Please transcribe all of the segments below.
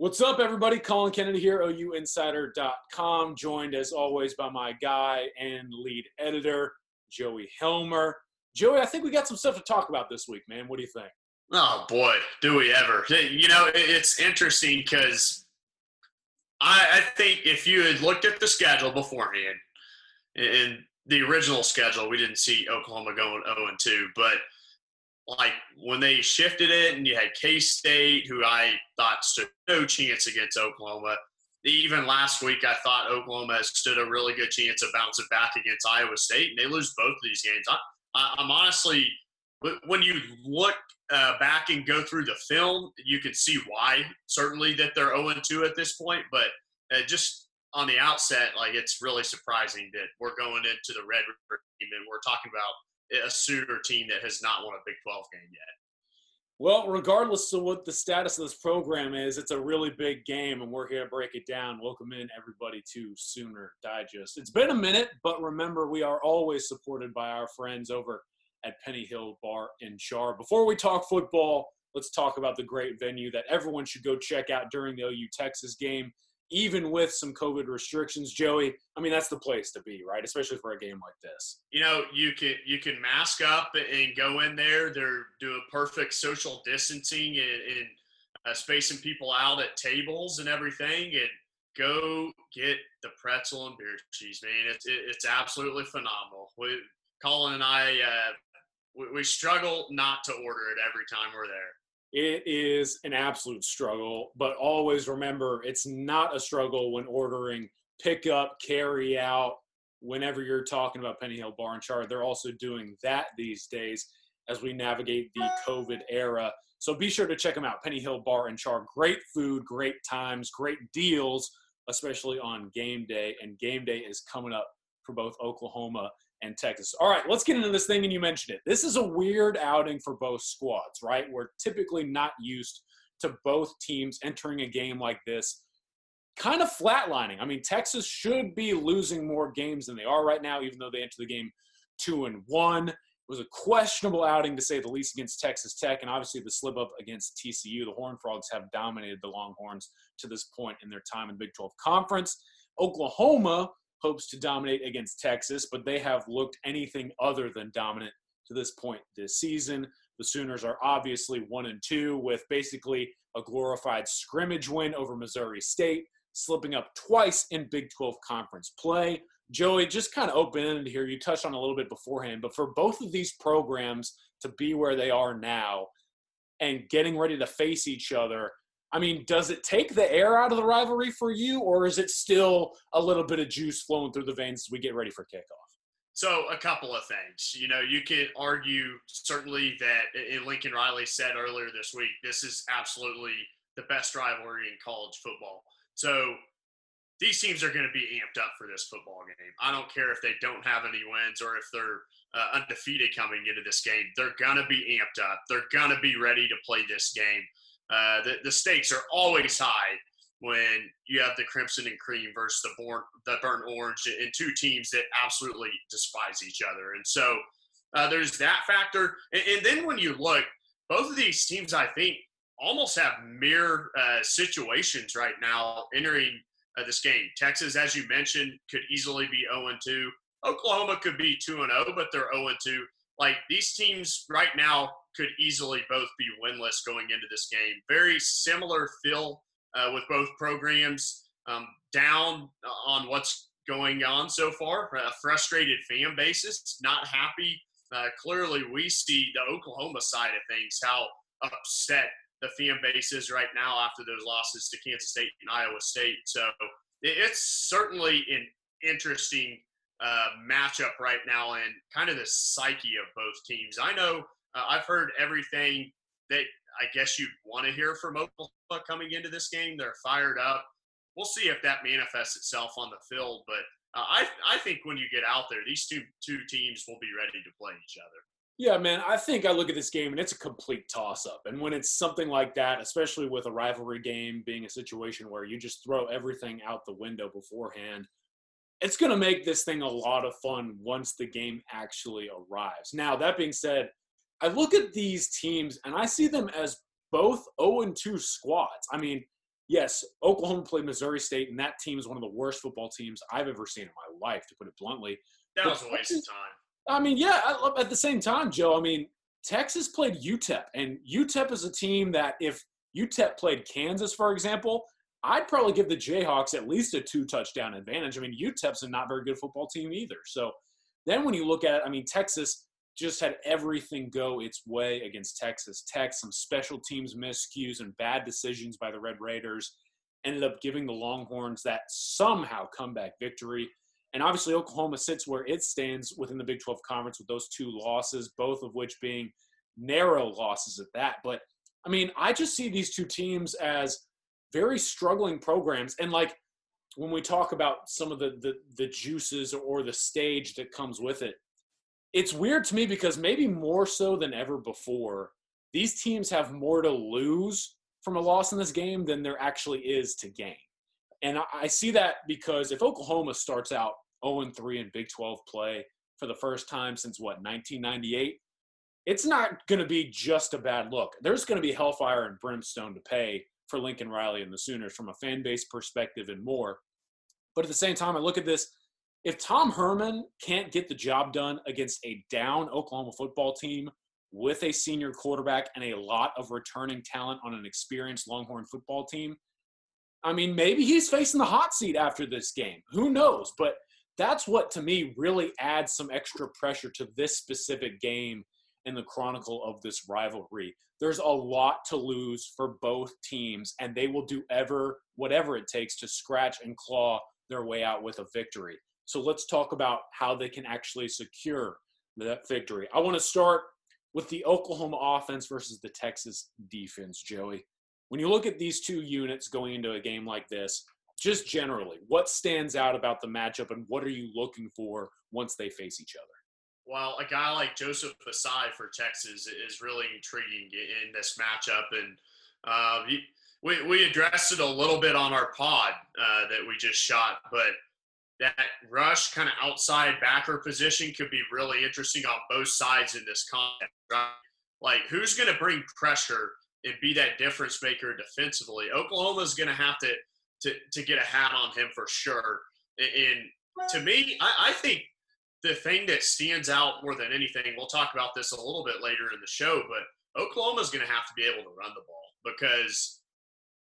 What's up, everybody? Colin Kennedy here, OUinsider.com, joined as always by my guy and lead editor, Joey Helmer. Joey, I think we got some stuff to talk about this week, man. What do you think? Oh, boy, do we ever. You know, it's interesting because I, I think if you had looked at the schedule beforehand, in the original schedule, we didn't see Oklahoma going 0 and 2, but – like when they shifted it and you had K State, who I thought stood no chance against Oklahoma. Even last week, I thought Oklahoma stood a really good chance of bouncing back against Iowa State, and they lose both of these games. I, am honestly, when you look uh, back and go through the film, you can see why. Certainly that they're 0 2 at this point, but uh, just on the outset, like it's really surprising that we're going into the Red River game and we're talking about a Sooner team that has not won a Big 12 game yet. Well, regardless of what the status of this program is, it's a really big game, and we're here to break it down. Welcome in, everybody, to Sooner Digest. It's been a minute, but remember, we are always supported by our friends over at Penny Hill Bar and Char. Before we talk football, let's talk about the great venue that everyone should go check out during the OU Texas game even with some COVID restrictions, Joey, I mean that's the place to be, right? Especially for a game like this. You know, you can you can mask up and go in there. They're doing perfect social distancing and, and uh, spacing people out at tables and everything. And go get the pretzel and beer cheese, man. It's it, it's absolutely phenomenal. We, Colin and I, uh, we, we struggle not to order it every time we're there. It is an absolute struggle, but always remember it's not a struggle when ordering pickup, carry out, whenever you're talking about Penny Hill Bar and Char. They're also doing that these days as we navigate the COVID era. So be sure to check them out. Penny Hill Bar and Char. Great food, great times, great deals, especially on game day. And game day is coming up for both Oklahoma and Texas. All right, let's get into this thing. And you mentioned it. This is a weird outing for both squads, right? We're typically not used to both teams entering a game like this kind of flatlining. I mean, Texas should be losing more games than they are right now, even though they enter the game two and one. It was a questionable outing to say the least against Texas Tech, and obviously the slip up against TCU. The Horned Frogs have dominated the Longhorns to this point in their time in the Big 12 Conference. Oklahoma hopes to dominate against Texas, but they have looked anything other than dominant to this point this season. The Sooners are obviously one and two with basically a glorified scrimmage win over Missouri State, slipping up twice in Big 12 conference play. Joey, just kind of open ended here. You touched on a little bit beforehand, but for both of these programs to be where they are now and getting ready to face each other, I mean, does it take the air out of the rivalry for you, or is it still a little bit of juice flowing through the veins as we get ready for kickoff? So, a couple of things. You know, you could argue certainly that, Lincoln Riley said earlier this week, this is absolutely the best rivalry in college football. So, these teams are going to be amped up for this football game. I don't care if they don't have any wins or if they're uh, undefeated coming into this game. They're going to be amped up. They're going to be ready to play this game. Uh, the, the stakes are always high when you have the crimson and cream versus the, born, the burnt orange and two teams that absolutely despise each other. And so uh, there's that factor. And, and, then when you look, both of these teams, I think, almost have mirror uh, situations right now entering uh, this game. Texas, as you mentioned, could easily be 0 2. Oklahoma could be 2 0, but they're 0 2. Like these teams right now could easily both be winless going into this game. Very similar feel uh, with both programs. Um, down on what's going on so far. A frustrated fan bases, not happy. Uh, clearly, we see the Oklahoma side of things, how upset the fan base is right now after those losses to Kansas State and Iowa State. So it's certainly an interesting uh, matchup right now and kind of the psyche of both teams. I know uh, I've heard everything that I guess you'd want to hear from Oklahoma coming into this game. They're fired up. We'll see if that manifests itself on the field, but uh, I I think when you get out there, these two two teams will be ready to play each other. Yeah, man. I think I look at this game and it's a complete toss up. And when it's something like that, especially with a rivalry game being a situation where you just throw everything out the window beforehand, it's going to make this thing a lot of fun once the game actually arrives. Now, that being said, I look at these teams and I see them as both 0 and 2 squads. I mean, yes, Oklahoma played Missouri State, and that team is one of the worst football teams I've ever seen in my life, to put it bluntly. That was a waste of time. I mean, yeah, at the same time, Joe, I mean, Texas played UTEP, and UTEP is a team that if UTEP played Kansas, for example, I'd probably give the Jayhawks at least a two touchdown advantage. I mean, UTEP's a not very good football team either. So then when you look at it, I mean, Texas just had everything go its way against Texas Tech. Some special teams miscues and bad decisions by the Red Raiders ended up giving the Longhorns that somehow comeback victory. And obviously, Oklahoma sits where it stands within the Big 12 Conference with those two losses, both of which being narrow losses at that. But I mean, I just see these two teams as very struggling programs. And like when we talk about some of the, the, the juices or the stage that comes with it, it's weird to me because maybe more so than ever before, these teams have more to lose from a loss in this game than there actually is to gain. And I, see that because if Oklahoma starts out 0 3 in Big 12 play for the first time since what, 1998, it's not going to be just a bad look. There's going to be hellfire and brimstone to pay for Lincoln Riley and the Sooners from a fan base perspective and more. But at the same time, I look at this if Tom Herman can't get the job done against a down Oklahoma football team with a senior quarterback and a lot of returning talent on an experienced Longhorn football team, I mean, maybe he's facing the hot seat after this game. Who knows? But that's what, to me, really adds some extra pressure to this specific game in the chronicle of this rivalry. There's a lot to lose for both teams, and they will do ever whatever it takes to scratch and claw their way out with a victory. So let's talk about how they can actually secure that victory. I want to start with the Oklahoma offense versus the Texas defense, Joey. When you look at these two units going into a game like this, just generally, what stands out about the matchup and what are you looking for once they face each other? Well, a guy like Joseph Ossai for Texas is really intriguing in this matchup. And uh, we, we addressed it a little bit on our pod uh, that we just shot, but that rush kind of outside backer position could be really interesting on both sides in this contest. Right? Like, who's going to bring pressure and be that difference maker defensively? Oklahoma's going to have to, to to get a hat on him for sure. And to me, I, I think the thing that stands out more than anything, we'll talk about this a little bit later in the show, but Oklahoma's going to have to be able to run the ball because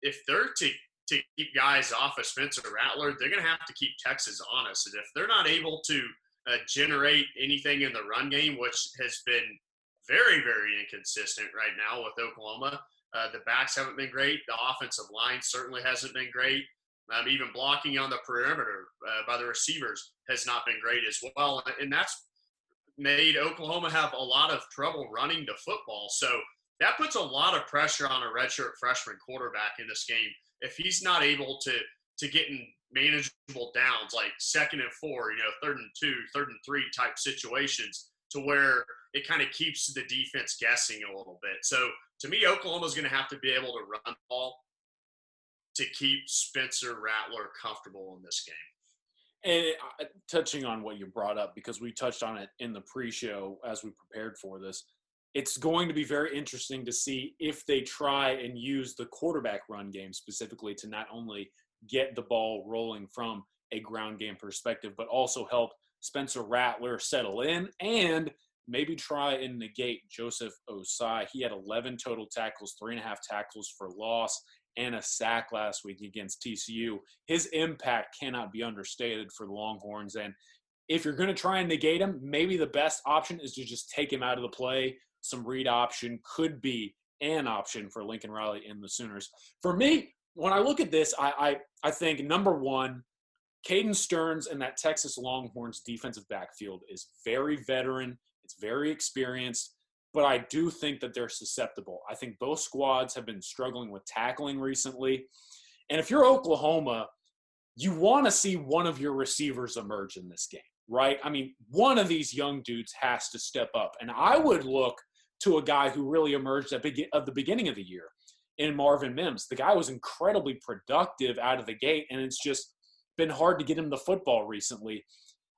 if they're to to keep guys off of Spencer Rattler, they're going to have to keep Texas honest. And if they're not able to uh, generate anything in the run game, which has been very, very inconsistent right now with Oklahoma, uh, the backs haven't been great. The offensive line certainly hasn't been great. Um, even blocking on the perimeter uh, by the receivers has not been great as well. And that's made Oklahoma have a lot of trouble running the football. So that puts a lot of pressure on a redshirt freshman quarterback in this game if he's not able to to get in manageable downs like second and four, you know, third and two, third and three type situations to where it kind of keeps the defense guessing a little bit. So to me, Oklahoma's going to have to be able to run ball to keep Spencer Rattler comfortable in this game. And uh, touching on what you brought up, because we touched on it in the pre-show as we prepared for this, it's going to be very interesting to see if they try and use the quarterback run game specifically to not only get the ball rolling from a ground game perspective, but also help Spencer Rattler settle in and maybe try and negate Joseph Ossai. He had 11 total tackles, three and a half tackles for loss, and a sack last week against TCU. His impact cannot be understated for the Longhorns. And if you're going to try and negate him, maybe the best option is to just take him out of the play, some read option could be an option for Lincoln Riley and the Sooners. For me, when I look at this, I I, I think number one, Caden Sterns and that Texas Longhorns defensive backfield is very veteran. It's very experienced, but I do think that they're susceptible. I think both squads have been struggling with tackling recently. And if you're Oklahoma, you want to see one of your receivers emerge in this game, right? I mean, one of these young dudes has to step up. And I would look to a guy who really emerged at, be- at the beginning of the year in Marvin Mims. The guy was incredibly productive out of the gate, and it's just been hard to get him the football recently.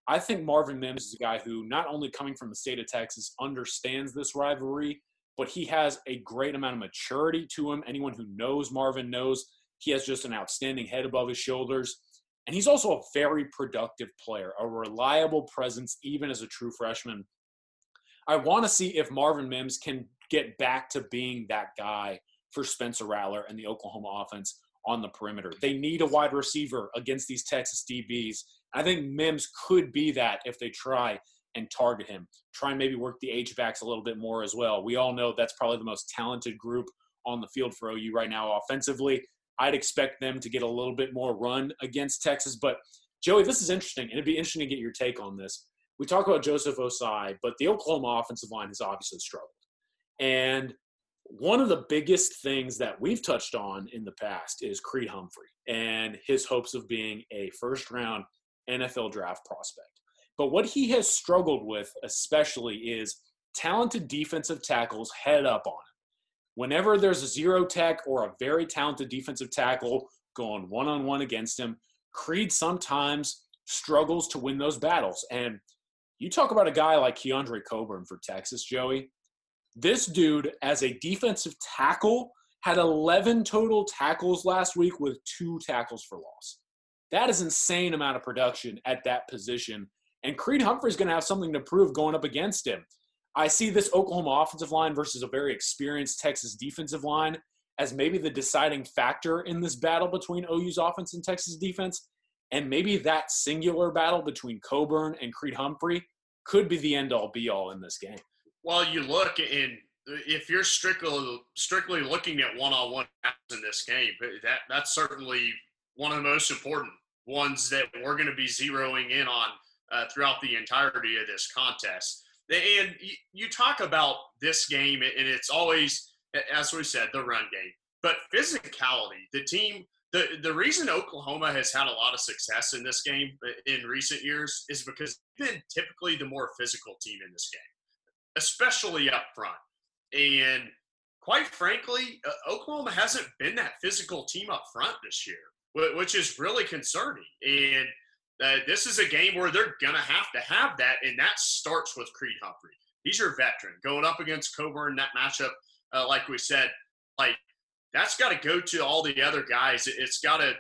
I think Marvin Mims is a guy who, not only coming from the state of Texas, understands this rivalry, but he has a great amount of maturity to him. Anyone who knows Marvin knows He has just an outstanding head above his shoulders. And he's also a very productive player, a reliable presence, even as a true freshman. I want to see if Marvin Mims can get back to being that guy for Spencer Rattler and the Oklahoma offense on the perimeter. They need a wide receiver against these Texas DBs. I think Mims could be that if they try and target him. Try and maybe work the H-backs a little bit more as well. We all know that's probably the most talented group on the field for OU right now offensively. I'd expect them to get a little bit more run against Texas. But Joey, this is interesting, and it'd be interesting to get your take on this. We talk about Joseph Ossai, but the Oklahoma offensive line has obviously struggled. And one of the biggest things that we've touched on in the past is Creed Humphrey and his hopes of being a first round NFL draft prospect. But what he has struggled with, especially, is talented defensive tackles head up on him. Whenever there's a zero tech or a very talented defensive tackle going one on one against him, Creed sometimes struggles to win those battles. And you talk about a guy like Keondre Coburn for Texas, Joey. This dude, as a defensive tackle, had 11 total tackles last week with two tackles for loss. That is insane amount of production at that position. And Creed Humphrey's going to have something to prove going up against him. I see this Oklahoma offensive line versus a very experienced Texas defensive line as maybe the deciding factor in this battle between OU's offense and Texas defense. And maybe that singular battle between Coburn and Creed Humphrey could be the end all be all in this game. Well, you look and if you're strictly strictly looking at one on one in this game, that that's certainly one of the most important ones that we're going to be zeroing in on uh, throughout the entirety of this contest. And you talk about this game, and it's always, as we said, the run game, but physicality. The team, the the reason Oklahoma has had a lot of success in this game uh, in recent years is because they've been typically the more physical team in this game especially up front. And quite frankly, uh, Oklahoma hasn't been that physical team up front this year, which is really concerning. And uh, this is a game where they're going to have to have that, and that starts with Creed Humphrey. He's your veteran going up against Coburn. That matchup, uh, like we said, like that's got to go to all the other guys. It's got to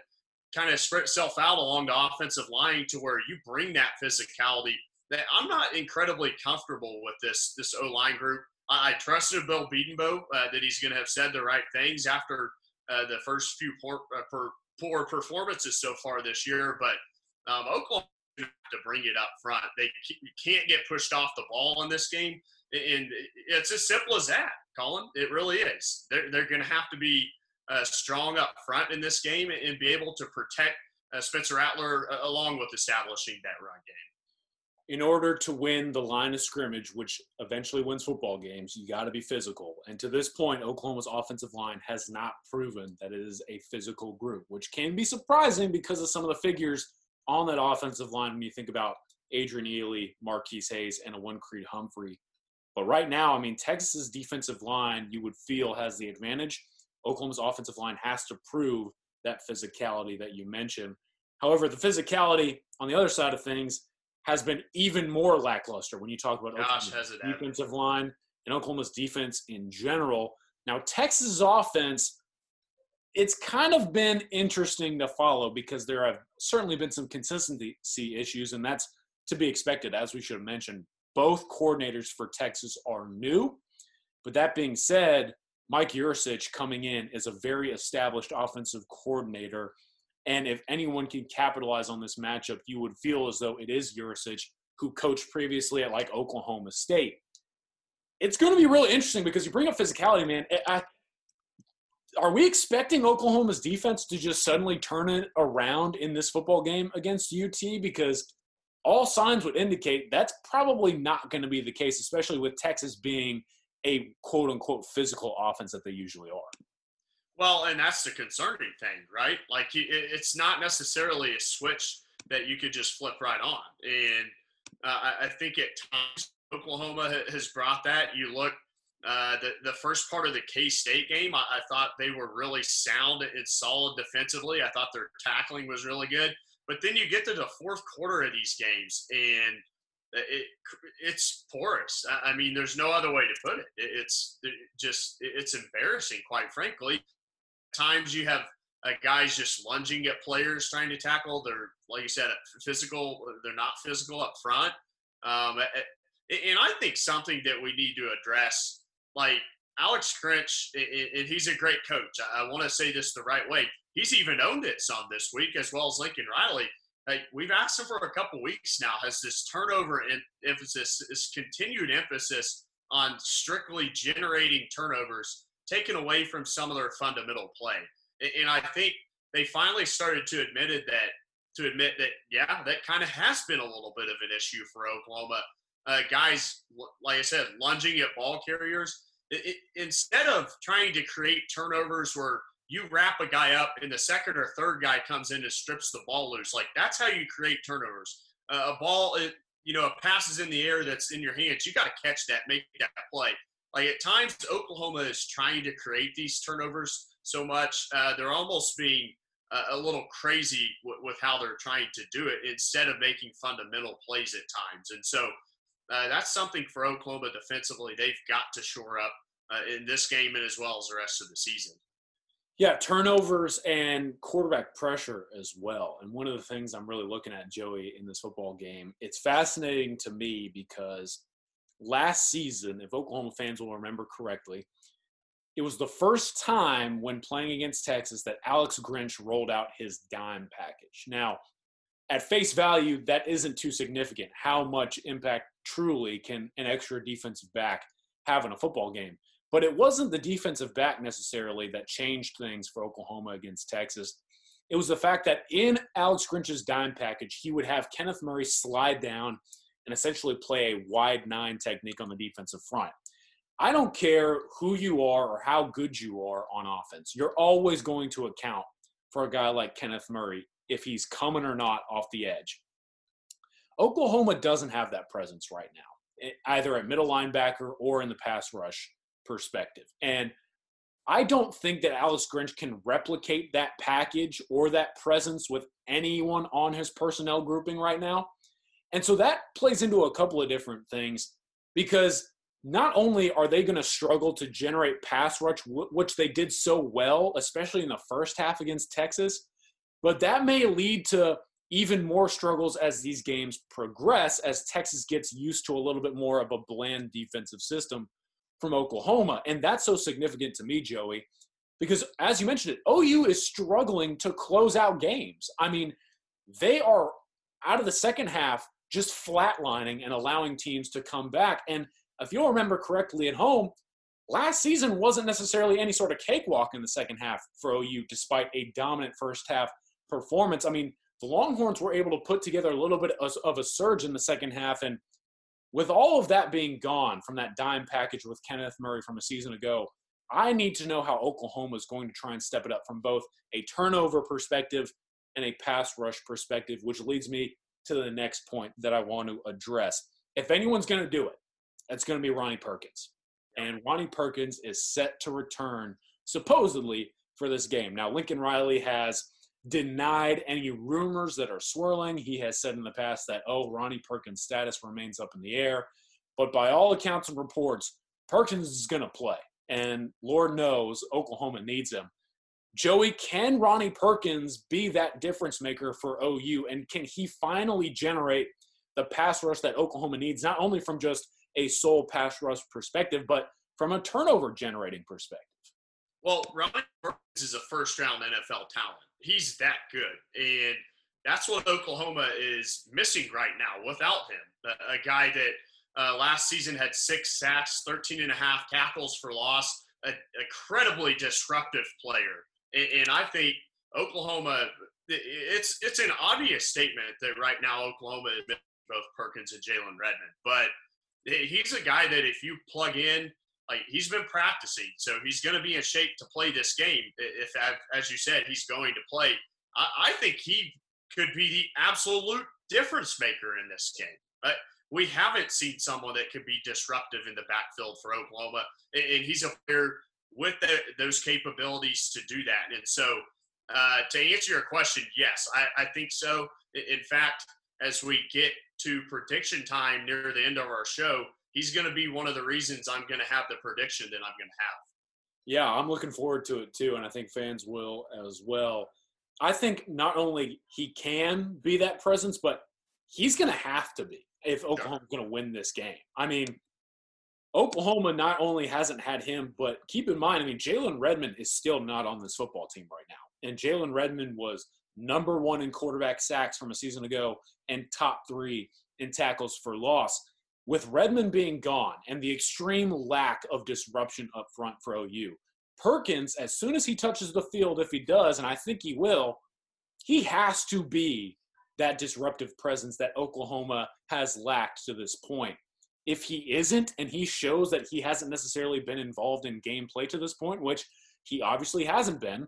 kind of spread itself out along the offensive line to where you bring that physicality that I'm not incredibly comfortable with this this O line group. I, I trusted Bill Bedenbaugh uh, that he's going to have said the right things after uh, the first few poor, uh, per, poor performances so far this year, but um, Oklahoma to bring it up front. They can't get pushed off the ball in this game, and it's as simple as that, Colin. It really is. They're they're going to have to be uh, strong up front in this game and be able to protect uh, Spencer Rattler uh, along with establishing that run game in order to win the line of scrimmage, which eventually wins football games, you got to be physical. And to this point, Oklahoma's offensive line has not proven that it is a physical group, which can be surprising because of some of the figures on that offensive line when you think about Adrian Ealy, Marquis Hayes, and a one Creed Humphrey. But right now, I mean, Texas's defensive line, you would feel, has the advantage. Oklahoma's offensive line has to prove that physicality that you mentioned. However, the physicality on the other side of things has been even more lackluster when you talk about Gosh, Oklahoma's defensive line and Oklahoma's defense in general. Now, Texas's offense, it's kind of been interesting to follow because there have certainly been some consistency issues, and that's to be expected, as we should have mentioned. Both coordinators for Texas are new. But that being said, Mike Yurcich coming in is a very established offensive coordinator and if anyone can capitalize on this matchup, you would feel as though it is Yurcich, who coached previously at like Oklahoma State. It's going to be really interesting because you bring up physicality, man. I, are we expecting Oklahoma's defense to just suddenly turn it around in this football game against UT? Because all signs would indicate that's probably not going to be the case, especially with Texas being a quote unquote physical offense that they usually are. Well, and that's the concerning thing, right? Like it's not necessarily a switch that you could just flip right on. And uh, I think at times Oklahoma has brought that. You look uh, the the first part of the K State game, I, I, thought they were really sound and solid defensively. I thought their tackling was really good. But then you get to the fourth quarter of these games, and it, it's porous. I mean, there's no other way to put it. It's just it's embarrassing, quite frankly times you have uh, guys just lunging at players trying to tackle. They're like you said, physical. They're not physical up front. Um, and I think something that we need to address, like Alex Grinch, and he's a great coach. I want to say this the right way. He's even owned it some this week, as well as Lincoln Riley. We've asked him for a couple weeks now. Has this turnover emphasis, this continued emphasis on strictly generating turnovers, taken away from some of their fundamental play? And I think they finally started to admit it that to admit that yeah, that kind of has been a little bit of an issue for Oklahoma. Uh, guys, like I said, lunging at ball carriers. It, instead of trying to create turnovers where you wrap a guy up and the second or third guy comes in and strips the ball loose, like that's how you create turnovers. Uh, a ball, it, you know, a passes in the air that's in your hands. You got to catch that, make that play. Like at times, Oklahoma is trying to create these turnovers so much. Uh, they're almost being a, a little crazy with how they're trying to do it instead of making fundamental plays at times. And so uh, that's something for Oklahoma defensively. They've got to shore up uh, in this game and as well as the rest of the season. Yeah, turnovers and quarterback pressure as well. And one of the things I'm really looking at, Joey, in this football game, it's fascinating to me because last season, if Oklahoma fans will remember correctly, it was the first time when playing against Texas that Alex Grinch rolled out his dime package. Now, at face value, that isn't too significant. How much impact truly can an extra defensive back have in a football game? But it wasn't the defensive back necessarily that changed things for Oklahoma against Texas. It was the fact that in Alex Grinch's dime package, he would have Kenneth Murray slide down and essentially play a wide nine technique on the defensive front. I don't care who you are or how good you are on offense. You're always going to account for a guy like Kenneth Murray if he's coming or not off the edge. Oklahoma doesn't have that presence right now, eh, either at middle linebacker or in the pass rush perspective. And I don't think that Alex Grinch can replicate that package or that presence with anyone on his personnel grouping right now. And so that plays into a couple of different things because not only are they going to struggle to generate pass rush, which they did so well, especially in the first half against Texas, but that may lead to even more struggles as these games progress, as Texas gets used to a little bit more of a bland defensive system from Oklahoma. And that's so significant to me, Joey, because as you mentioned it, OU is struggling to close out games. I mean, they are out of the second half just flatlining and allowing teams to come back. And if you'll remember correctly at home, last season wasn't necessarily any sort of cakewalk in the second half for OU, despite a dominant first half performance. I mean, the Longhorns were able to put together a little bit of a surge in the second half. And with all of that being gone from that dime package with Kenneth Murray from a season ago, I need to know how Oklahoma is going to try and step it up from both a turnover perspective and a pass rush perspective, which leads me to the next point that I want to address. If anyone's going to do it, it's going to be Ronnie Perkins. And Ronnie Perkins is set to return supposedly for this game. Now, Lincoln Riley has denied any rumors that are swirling. He has said in the past that, oh, Ronnie Perkins' status remains up in the air. But by all accounts and reports, Perkins is going to play. And Lord knows Oklahoma needs him. Joey, can Ronnie Perkins be that difference maker for OU? And can he finally generate the pass rush that Oklahoma needs, not only from just a sole pass rush perspective, but from a turnover generating perspective. Well, Ronnie Perkins is a first round NFL talent. He's that good. And that's what Oklahoma is missing right now without him. A, guy that uh, last season had six sacks, 13 and a half tackles for loss, an incredibly disruptive player. And, and I think Oklahoma, it's it's an obvious statement that right now Oklahoma is both Perkins and Jalen Redmond. But he's a guy that if you plug in, like he's been practicing, so he's going to be in shape to play this game. If, as you said, he's going to play, I, I think he could be the absolute difference maker in this game. But we haven't seen someone that could be disruptive in the backfield for Oklahoma, and he's a player with the, those capabilities to do that. And so, uh, to answer your question, yes, I, I think so. In fact, as we get to prediction time near the end of our show, he's going to be one of the reasons I'm going to have the prediction that I'm going to have. Yeah, I'm looking forward to it too, and I think fans will as well. I think not only he can be that presence, but he's going to have to be if Oklahoma's going to win this game. I mean, Oklahoma not only hasn't had him, but keep in mind, I mean, Jalen Redmond is still not on this football team right now. And Jalen Redmond was number one in quarterback sacks from a season ago and top three in tackles for loss. With Redmond being gone and the extreme lack of disruption up front for OU, Perkins, as soon as he touches the field, if he does, and I think he will, he has to be that disruptive presence that Oklahoma has lacked to this point. If he isn't, and he shows that he hasn't necessarily been involved in gameplay to this point, which he obviously hasn't been,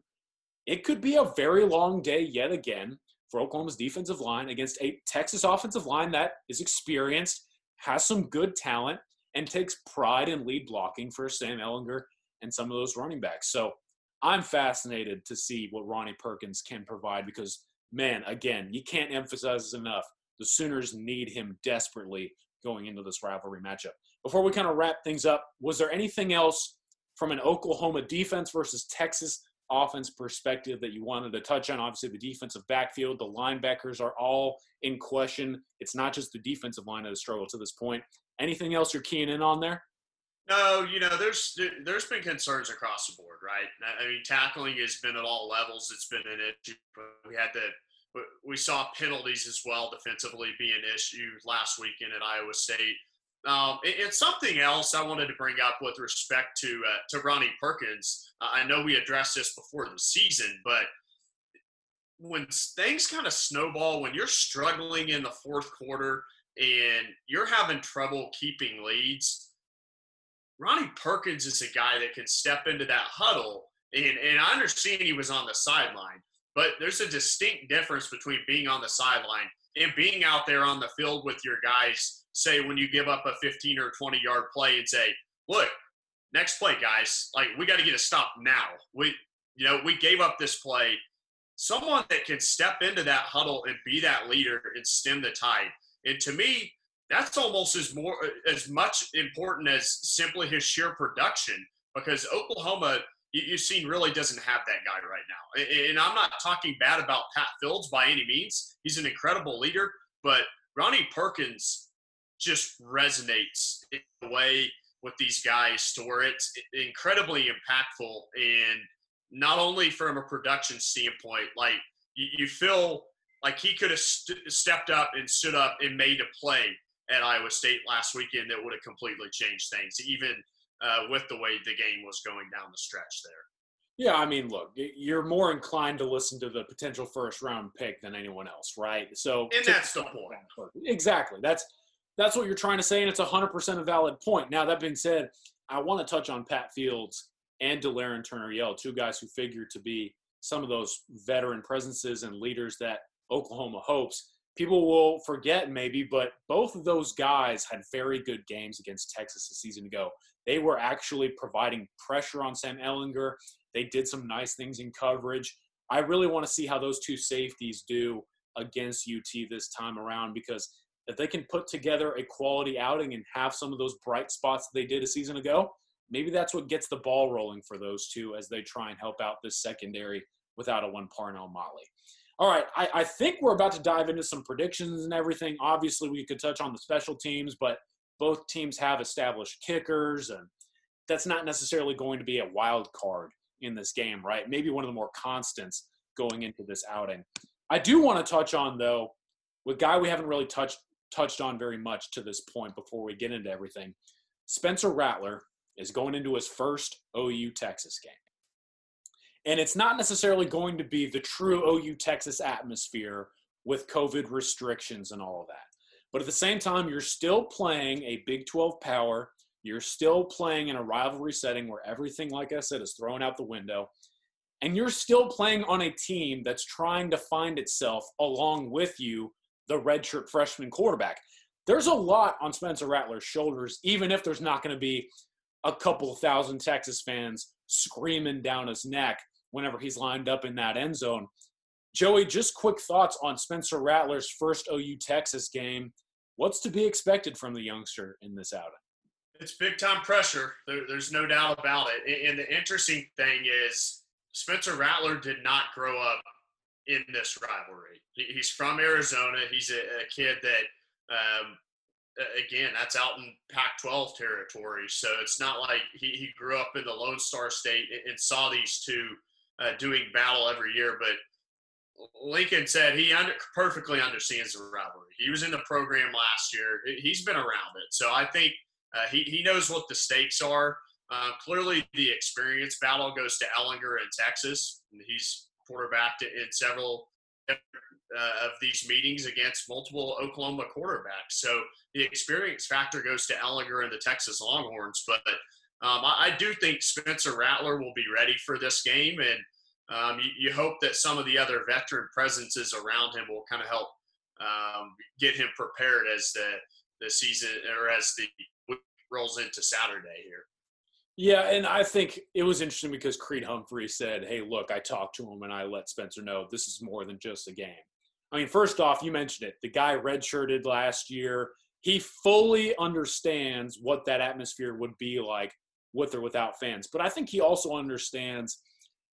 it could be a very long day yet again for Oklahoma's defensive line against a Texas offensive line that is experienced, has some good talent, and takes pride in lead blocking for Sam Ehlinger and some of those running backs. So I'm fascinated to see what Ronnie Perkins can provide because, man, again, you can't emphasize this enough. The Sooners need him desperately going into this rivalry matchup. Before we kind of wrap things up, was there anything else from an Oklahoma defense versus Texas offense perspective that you wanted to touch on? Obviously, the defensive backfield, the linebackers are all in question. It's not just the defensive line that has struggled to this point. Anything else you're keying in on there? No, you know, there's there's been concerns across the board, right? I mean, tackling has been at all levels. It's been an issue. We had to we saw penalties as well defensively be an issue last weekend at Iowa State. Um, it's something else I wanted to bring up with respect to uh, to Ronnie Perkins. Uh, I know we addressed this before the season, but when things kind of snowball, when you're struggling in the fourth quarter and you're having trouble keeping leads, Ronnie Perkins is a guy that can step into that huddle. And, and I understand he was on the sideline, but there's a distinct difference between being on the sideline and being out there on the field with your guys. Say, when you give up a 15 or 20 yard play and say, look, next play, guys, like we got to get a stop now. We, you know, we gave up this play. Someone that can step into that huddle and be that leader and stem the tide. And to me, that's almost as more as much important as simply his sheer production because Oklahoma you, have seen really doesn't have that guy right now. And I'm not talking bad about Pat Fields by any means. He's an incredible leader, but Ronnie Perkins just resonates in a way with these guys to where it's incredibly impactful and not only from a production standpoint, like you, you feel like he could have st- stepped up and stood up and made a play at Iowa State last weekend that would have completely changed things, even uh, with the way the game was going down the stretch there. Yeah, I mean, look, you're more inclined to listen to the potential first round pick than anyone else, right? So, and that's the point. Exactly. That's that's what you're trying to say, and it's 100% a valid point. Now, that being said, I want to touch on Pat Fields and Delarrin Turner Yell, two guys who figure to be some of those veteran presences and leaders that Oklahoma hopes people will forget maybe, but both of those guys had very good games against Texas a season ago. They were actually providing pressure on Sam Ehlinger. They did some nice things in coverage. I really want to see how those two safeties do against UT this time around because if they can put together a quality outing and have some of those bright spots that they did a season ago, maybe that's what gets the ball rolling for those two as they try and help out this secondary without a one Parnell Motley. All right, I, I, think we're about to dive into some predictions and everything. Obviously, we could touch on the special teams, but both teams have established kickers, and that's not necessarily going to be a wild card in this game, right? Maybe one of the more constants going into this outing. I do want to touch on though, with guy we haven't really touched touched on very much to this point before we get into everything. Spencer Rattler is going into his first OU Texas game. And it's not necessarily going to be the true OU Texas atmosphere with COVID restrictions and all of that. But at the same time, you're still playing a Big 12 power. You're still playing in a rivalry setting where everything, like I said, is thrown out the window. And you're still playing on a team that's trying to find itself along with you, the redshirt freshman quarterback. There's a lot on Spencer Rattler's shoulders, even if there's not going to be a couple thousand Texas fans screaming down his neck whenever he's lined up in that end zone. Joey, just quick thoughts on Spencer Rattler's first OU Texas game. What's to be expected from the youngster in this outing? It's big time pressure. There, there's no doubt about it. And the interesting thing is, Spencer Rattler did not grow up in this rivalry. He's from Arizona. He's a, a kid that, um, again, that's out in Pac 12 territory. So it's not like he, he grew up in the Lone Star State and saw these two uh, doing battle every year. But Lincoln said he under, perfectly understands the rivalry. He was in the program last year. He's been around it, so I think uh, he he knows what the stakes are. Uh, clearly, the experience battle goes to Ehlinger in Texas. He's quarterbacked in several uh, of these meetings against multiple Oklahoma quarterbacks. So the experience factor goes to Ehlinger and the Texas Longhorns. But um, I, I do think Spencer Rattler will be ready for this game and um, you, you, hope that some of the other veteran presences around him will kind of help um, get him prepared as the the season or as the week rolls into Saturday here. Yeah, and I think it was interesting because Creed Humphrey said, "Hey, look, I talked to him and I let Spencer know this is more than just a game." I mean, first off, you mentioned it. The guy redshirted last year. He fully understands what that atmosphere would be like with or without fans. But I think he also understands –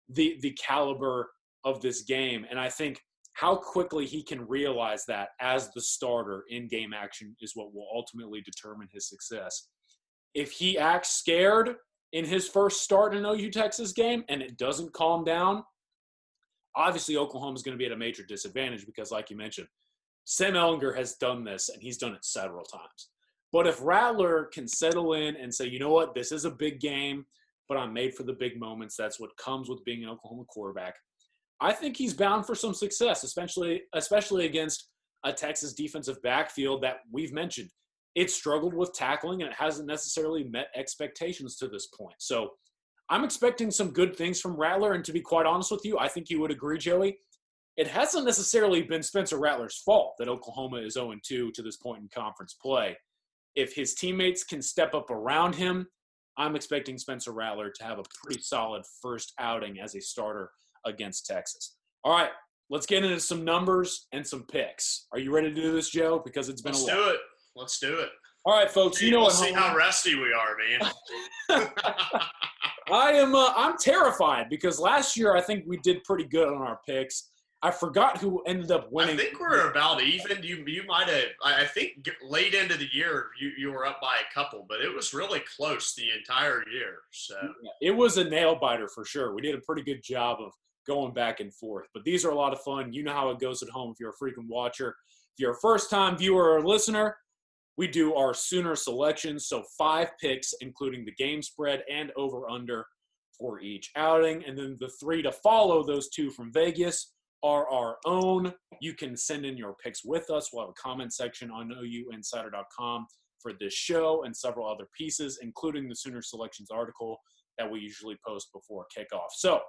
the the caliber of this game. And I think how quickly he can realize that as the starter in game action is what will ultimately determine his success. If he acts scared in his first start in an OU Texas game and it doesn't calm down, obviously Oklahoma is going to be at a major disadvantage because, like you mentioned, Sam Ehlinger has done this and he's done it several times. But if Rattler can settle in and say, you know what, this is a big game, but I'm made for the big moments. That's what comes with being an Oklahoma quarterback. I think he's bound for some success, especially especially against a Texas defensive backfield that we've mentioned. It struggled with tackling and it hasn't necessarily met expectations to this point. So I'm expecting some good things from Rattler. And to be quite honest with you, I think you would agree, Joey. It hasn't necessarily been Spencer Rattler's fault that Oklahoma is 0 2 to this point in conference play. If his teammates can step up around him, I'm expecting Spencer Rattler to have a pretty solid first outing as a starter against Texas. All right, let's get into some numbers and some picks. Are you ready to do this, Joe? Because it's been let's a while. Let's do it. Let's do it. All right, folks. You know we'll what? See how rusty we are, man. I am. Uh, I'm terrified because last year I think we did pretty good on our picks. I forgot who ended up winning. I think we're about even. You you might have. I think late into the year you, you were up by a couple, but it was really close the entire year. So it was a nail biter for sure. We did a pretty good job of going back and forth. But these are a lot of fun. You know how it goes at home if you're a frequent watcher. If you're a first time viewer or listener, we do our Sooner selections. So five picks, including the game spread and over under for each outing, and then the three to follow those two from Vegas are our own. You can send in your picks with us. We'll have a comment section on OUinsider.com for this show and several other pieces, including the Sooner Selections article that we usually post before kickoff. So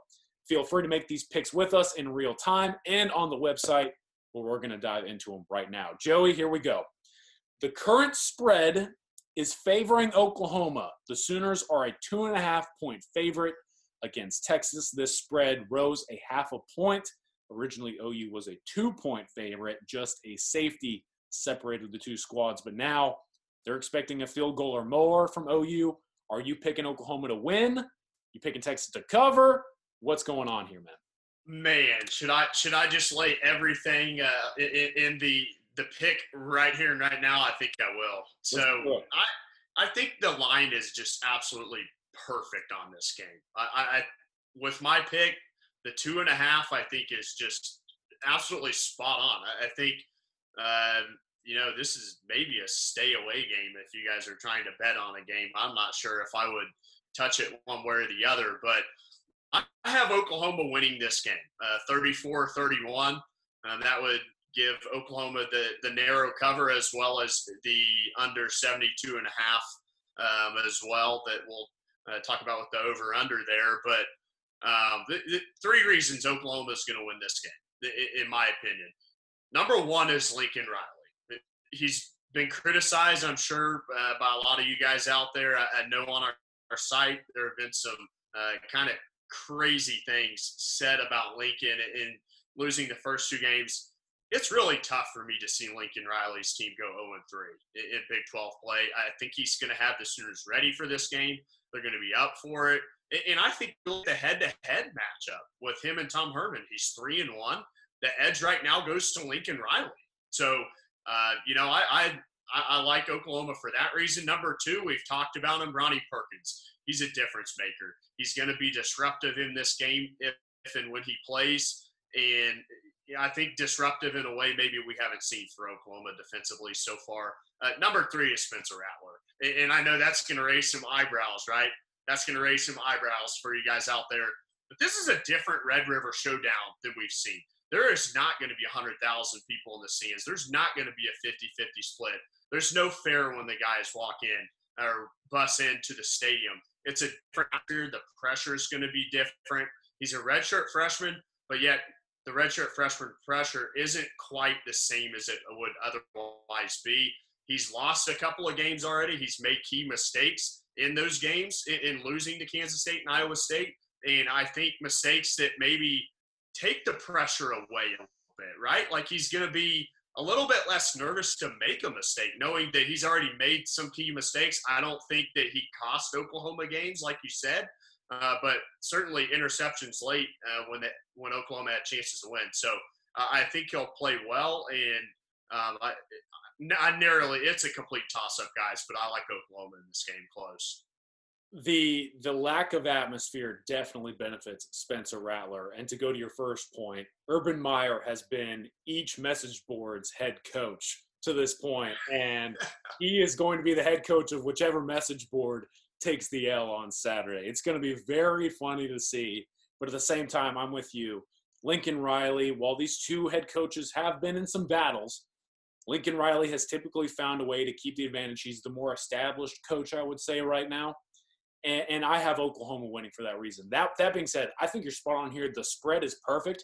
feel free to make these picks with us in real time and on the website where we're going to dive into them right now. Joey, here we go. The current spread is favoring Oklahoma. The Sooners are a two and a half point favorite against Texas. This spread rose a half a point Originally, OU was a two point favorite, just a safety separated the two squads. But now they're expecting a field goal or more from OU. Are you picking Oklahoma to win? You picking Texas to cover? What's going on here, man? Man, should I should I just lay everything uh, in, in, the the pick right here and right now? I think I will. So I I think the line is just absolutely perfect on this game. I, I with my pick, the two and a half, I think, is just absolutely spot on. I, I think, um, you know, this is maybe a stay away game if you guys are trying to bet on a game. I'm not sure if I would touch it one way or the other, but I have Oklahoma winning this game, uh, 34 31. Um, that would give Oklahoma the, the narrow cover as well as the under 72 and a half um, as well that we'll uh, talk about with the over under there. But um, the, the three reasons Oklahoma is going to win this game, in my opinion. Number one is Lincoln Riley. He's been criticized, I'm sure, uh, by a lot of you guys out there. I, I know on our, our, site there have been some uh, kind of crazy things said about Lincoln in losing the first two games. It's really tough for me to see Lincoln Riley's team go 0 3 in Big 12 play. I think he's going to have the Sooners ready for this game. They're going to be up for it. And I think the head to head matchup with him and Tom Herman, he's 3 and 1. The edge right now goes to Lincoln Riley. So, uh, you know, I, I, I like Oklahoma for that reason. Number two, we've talked about him, Ronnie Perkins. He's a difference maker. He's going to be disruptive in this game if, if and when he plays. And yeah, I think disruptive in a way maybe we haven't seen for Oklahoma defensively so far. Uh, number three is Spencer Rattler. And, I know that's going to raise some eyebrows, right? That's going to raise some eyebrows for you guys out there. But this is a different Red River showdown than we've seen. There is not going to be 100,000 people in the stands. There's not going to be a 50 50 split. There's no fair when the guys walk in or bus into the stadium. It's a different. The pressure is going to be different. He's a redshirt freshman, but yet the redshirt freshman pressure isn't quite the same as it would otherwise be. He's lost a couple of games already. He's made key mistakes in those games in, in losing to Kansas State and Iowa State. And I think mistakes that maybe take the pressure away a little bit, right? Like he's going to be a little bit less nervous to make a mistake, knowing that he's already made some key mistakes. I don't think that he cost Oklahoma games, like you said, uh, but certainly interceptions late uh, when when Oklahoma had chances to win. So uh, I think he'll play well, and um, I, not narrowly, it's a complete toss-up, guys. But I like Oklahoma in this game close. The the lack of atmosphere definitely benefits Spencer Rattler. And to go to your first point, Urban Meyer has been each message board's head coach to this point, and he is going to be the head coach of whichever message board takes the L on Saturday. It's going to be very funny to see. But at the same time, I'm with you. Lincoln Riley, while these two head coaches have been in some battles, Lincoln Riley has typically found a way to keep the advantage. He's the more established coach, I would say, right now. And, and, I have Oklahoma winning for that reason. That that being said, I think you're spot on here. The spread is perfect.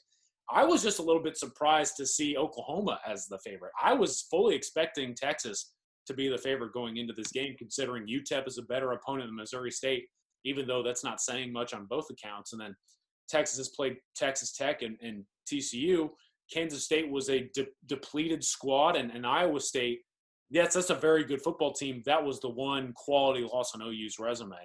I was just a little bit surprised to see Oklahoma as the favorite. I was fully expecting Texas to be the favorite going into this game, considering UTEP is a better opponent than Missouri State, even though that's not saying much on both accounts. And then Texas has played Texas Tech and, and TCU. Kansas State was a de- depleted squad, and, and Iowa State, yes, that's a very good football team. That was the one quality loss on OU's resume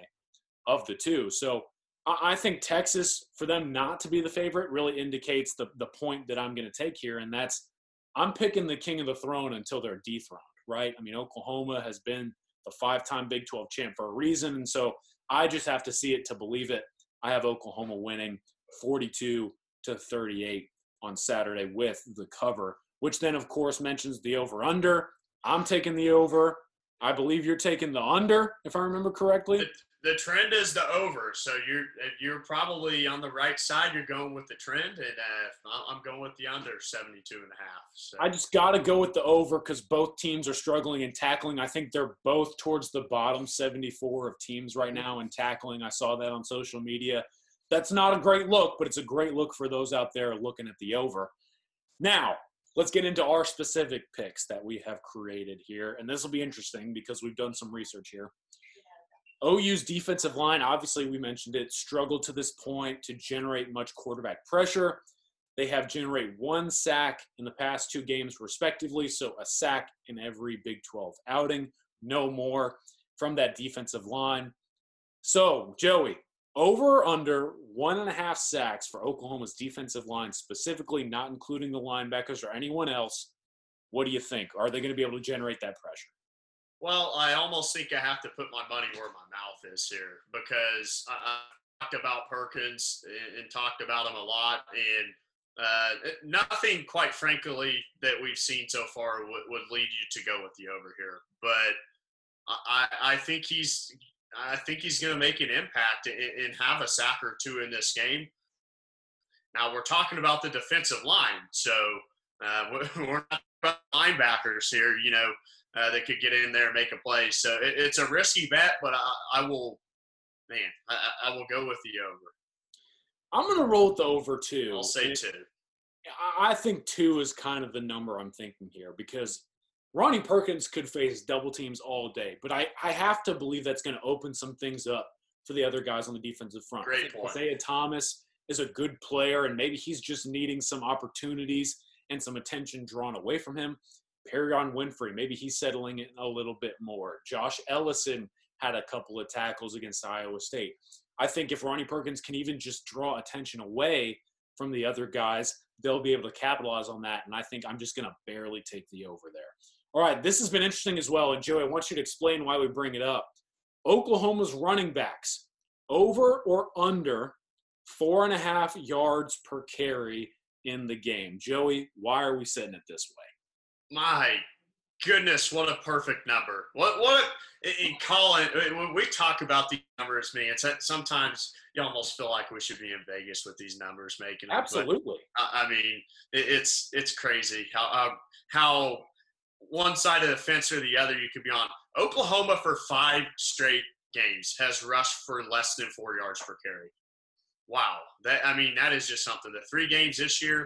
of the two. So I, think Texas, for them not to be the favorite, really indicates the, the point that I'm going to take here, and that's I'm picking the king of the throne until they're dethroned right? I mean, Oklahoma has been the five time Big 12 champ for a reason. And so I just have to see it to believe it. I have Oklahoma winning 42 to 38 on Saturday with the cover, which then, of course, mentions the over under. I'm taking the over. I believe you're taking the under, if I remember correctly the trend is the over, so you're you're probably on the right side. You're going with the trend, and uh, I'm going with the under 72 and a half. So. I just got to go with the over because both teams are struggling in tackling. I think they're both towards the bottom 74 of teams right now in tackling. I saw that on social media. That's not a great look, but it's a great look for those out there looking at the over. Now, let's get into our specific picks that we have created here, and this will be interesting because we've done some research here. OU's defensive line, obviously, we mentioned it, struggled to this point to generate much quarterback pressure. They have generated one sack in the past two games, respectively, so a sack in every Big 12 outing, no more from that defensive line. So, Joey, over or under one and a half sacks for Oklahoma's defensive line, specifically not including the linebackers or anyone else. What do you think? Are they going to be able to generate that pressure? Well, I almost think I have to put my money where my mouth is here because I, I talked about Perkins and, and, talked about him a lot, and uh, nothing, quite frankly, that we've seen so far would, would lead you to go with the over here. But I, I think he's, I think he's going to make an impact and, and have a sack or two in this game. Now we're talking about the defensive line, so uh, we're not linebackers here. You know, uh, that could get in there and make a play. So it, it's a risky bet, but I, I will, man, I, I, will go with the over. I'm going to roll with the over too. I'll say two. I think two is kind of the number I'm thinking here because Ronnie Perkins could face double teams all day, but I, I have to believe that's going to open some things up for the other guys on the defensive front. Great point. Isaiah Thomas is a good player, and maybe he's just needing some opportunities and some attention drawn away from him. Perrion Winfrey, maybe he's settling in a little bit more. Josh Ellison had a couple of tackles against Iowa State. I think if Ronnie Perkins can even just draw attention away from the other guys, they'll be able to capitalize on that. And I think I'm just going to barely take the over there. All right, this has been interesting as well. And Joey, I want you to explain why we bring it up. Oklahoma's running backs, over or under four and a half yards per carry in the game. Joey, why are we setting it this way? My goodness, what a perfect number. What what in Colin when we talk about these numbers, man, it's sometimes you almost feel like we should be in Vegas with these numbers making them. Absolutely. But, I mean, it's it's crazy how, how one side of the fence or the other you could be on. Oklahoma for five straight games has rushed for less than four yards per carry. Wow, that I mean that is just something. The three games this year, uh,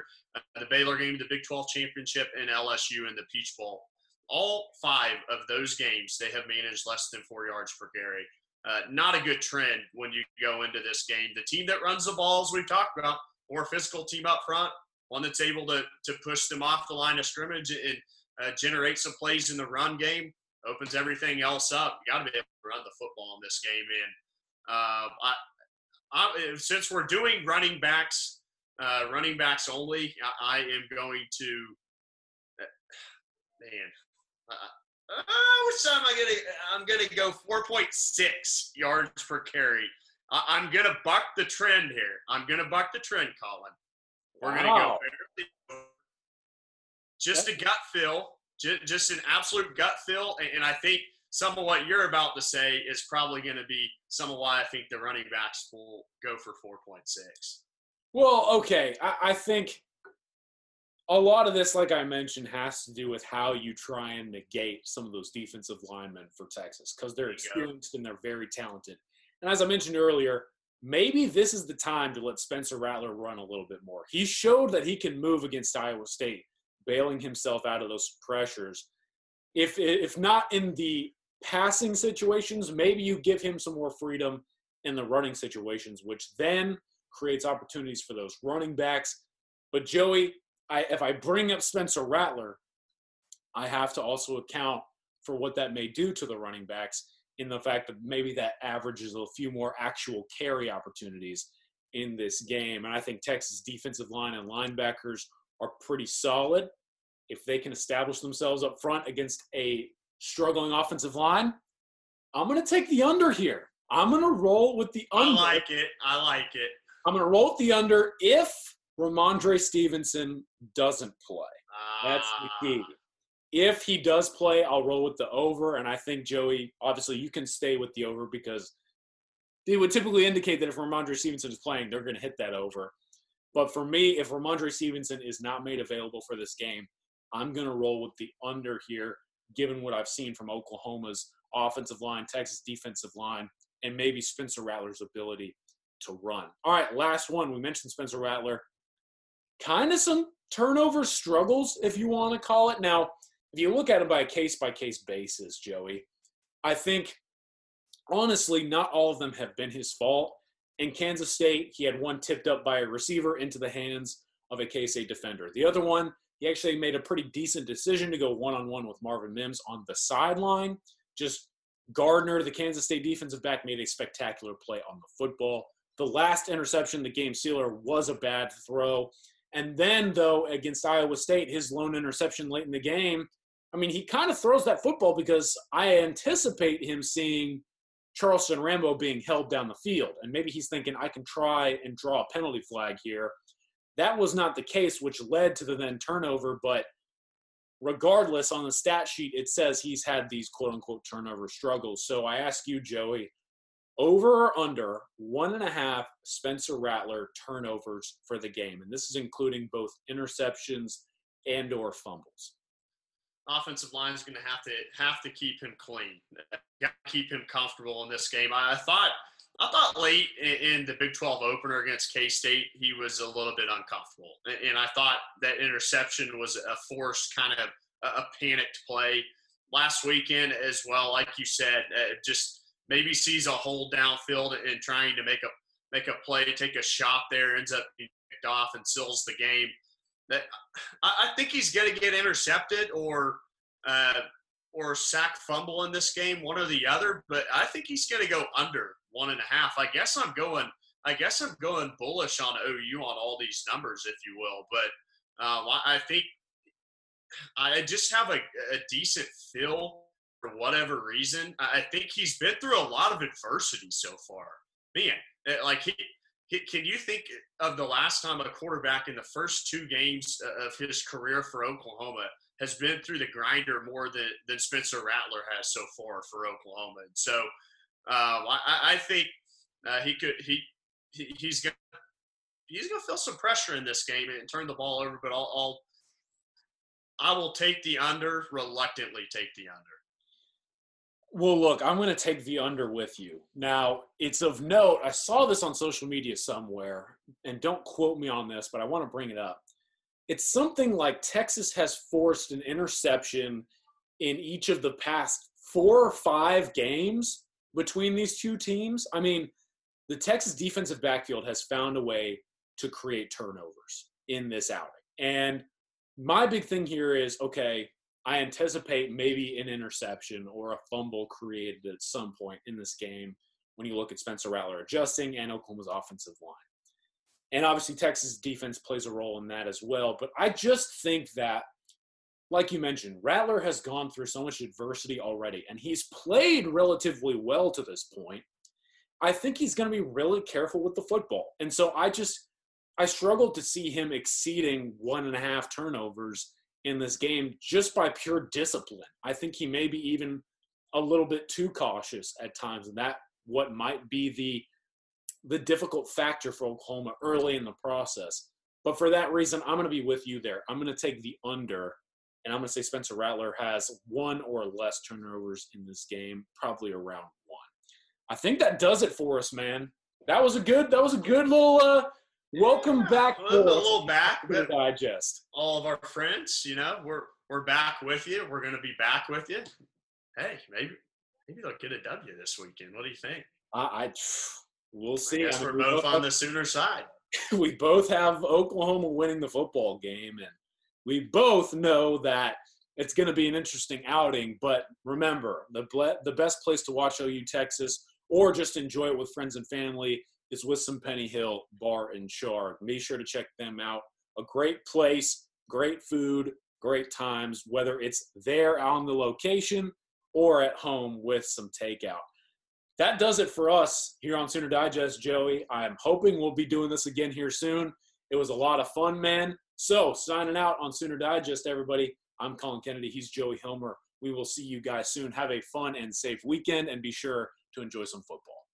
the Baylor game, the Big 12 championship, and LSU in the Peach Bowl, all five of those games they have managed less than four yards per carry. Uh, not a good trend when you go into this game. The team that runs the balls we've talked about, more physical team up front, one that's able to to push them off the line of scrimmage and uh, generate some plays in the run game, opens everything else up. You got to be able to run the football in this game. And uh, I, I, since we're doing running backs, uh, running backs only, I, I, am going to, uh, man, uh, which time am I gonna? I'm gonna go 4.6 yards per carry. I, am gonna buck the trend here. I'm gonna buck the trend, Colin. We're wow. gonna go just a gut feel, just, just an absolute gut feel. And, and I think some of what you're about to say is probably going to be some of why I think the running backs will go for 4.6. Well, okay. I, I, think a lot of this, like I mentioned, has to do with how you try and negate some of those defensive linemen for Texas because they're experienced and they're very talented. And as I mentioned earlier, maybe this is the time to let Spencer Rattler run a little bit more. He showed that he can move against Iowa State bailing himself out of those pressures. If if not in the passing situations, maybe you give him some more freedom in the running situations, which then creates opportunities for those running backs. But Joey, I, if I bring up Spencer Rattler, I have to also account for what that may do to the running backs in the fact that maybe that averages a few more actual carry opportunities in this game. And I think Texas defensive line and linebackers are pretty solid if they can establish themselves up front against a struggling offensive line, I'm going to take the under here. I'm going to roll with the under. I like it. I like it. I'm going to roll with the under if Rhamondre Stevenson doesn't play. That's the ah. key. If he does play, I'll roll with the over. And I think, Joey, obviously, you can stay with the over because they would typically indicate that if Rhamondre Stevenson is playing, they're going to hit that over. But for me, if Rhamondre Stevenson is not made available for this game, I'm going to roll with the under here, given what I've seen from Oklahoma's offensive line, Texas defensive line, and maybe Spencer Rattler's ability to run. All right, last one. We mentioned Spencer Rattler. Kind of some turnover struggles, if you want to call it. Now, if you look at it by a case by case basis, Joey, I think honestly, not all of them have been his fault. In Kansas State, he had one tipped up by a receiver into the hands of a K State defender. The other one, he actually made a pretty decent decision to go one on one with Marvin Mims on the sideline. Just Gardner, the Kansas State defensive back, made a spectacular play on the football. The last interception, the game sealer, was a bad throw. And then, though, against Iowa State, his lone interception late in the game, I mean, he kind of throws that football because I anticipate him seeing Charleston Rambo being held down the field. And maybe he's thinking, I can try and draw a penalty flag here. That was not the case, which led to the then turnover. But regardless, on the stat sheet, it says he's had these quote unquote turnover struggles. So I ask you, Joey, over or under one and a half Spencer Rattler turnovers for the game, and this is including both interceptions and or fumbles. Offensive line is going to have to have to keep him clean, keep him comfortable in this game. I, thought I thought late in the Big 12 opener against K State, he was a little bit uncomfortable. And I thought that interception was a forced kind of a panicked play. Last weekend, as well, like you said, uh, just maybe sees a hole downfield and trying to make a make a play, take a shot there, ends up being picked off and seals the game. that I, I think he's going to get intercepted or uh, or sack fumble in this game, one or the other. But I think he's going to go under one and a half. I guess I'm going. I guess I'm going bullish on OU on all these numbers, if you will. But um, I think I just have a, a decent feel for whatever reason. I think he's been through a lot of adversity so far. Man, eh, like he, he, can you think of the last time a quarterback in the first two games uh, of his career for Oklahoma has been through the grinder more than, than Spencer Rattler has so far for Oklahoma? And so uh, I, I, think uh, he could he, he he's gonna he's gonna feel some pressure in this game and turn the ball over. But I'll, I'll I will take the under. Reluctantly take the under. Well, look, I'm going to take the under with you. Now, it's of note, I saw this on social media somewhere, and don't quote me on this, but I want to bring it up. It's something like Texas has forced an interception in each of the past four or five games between these two teams. I mean, the Texas defensive backfield has found a way to create turnovers in this outing. And my big thing here is okay, I anticipate maybe an interception or a fumble created at some point in this game when you look at Spencer Rattler adjusting and Oklahoma's offensive line. And obviously, Texas defense plays a role in that as well. But I just think that, like you mentioned, Rattler has gone through so much adversity already, and he's played relatively well to this point. I think he's going to be really careful with the football. And so I just, I struggled to see him exceeding one and a half turnovers in this game just by pure discipline. I think he may be even a little bit too cautious at times, and that what might be the the difficult factor for Oklahoma early in the process. But for that reason, I'm going to be with you there. I'm going to take the under, and I'm going to say Spencer Rattler has one or less turnovers in this game, probably around one. I think that does it for us, man. That was a good. That was a good little uh, Welcome back. A little, a little back. Digest. All of our friends, you know, we're we're back with you. We're going to be back with you. Hey, maybe maybe they'll get a W this weekend. What do you think? I, I we'll see. I guess I mean, we're both, both on the Sooner side. we both have Oklahoma winning the football game, and we both know that it's going to be an interesting outing. But remember, the the best place to watch OU Texas or just enjoy it with friends and family is with some Penny Hill Bar and Char. Be sure to check them out. A great place, great food, great times, whether it's there on the location or at home with some takeout. That does it for us here on Sooner Digest, Joey. I'm hoping we'll be doing this again here soon. It was a lot of fun, man. So, signing out on Sooner Digest, everybody. I'm Colin Kennedy. He's Joey Hilmer. We will see you guys soon. Have a fun and safe weekend and be sure to enjoy some football.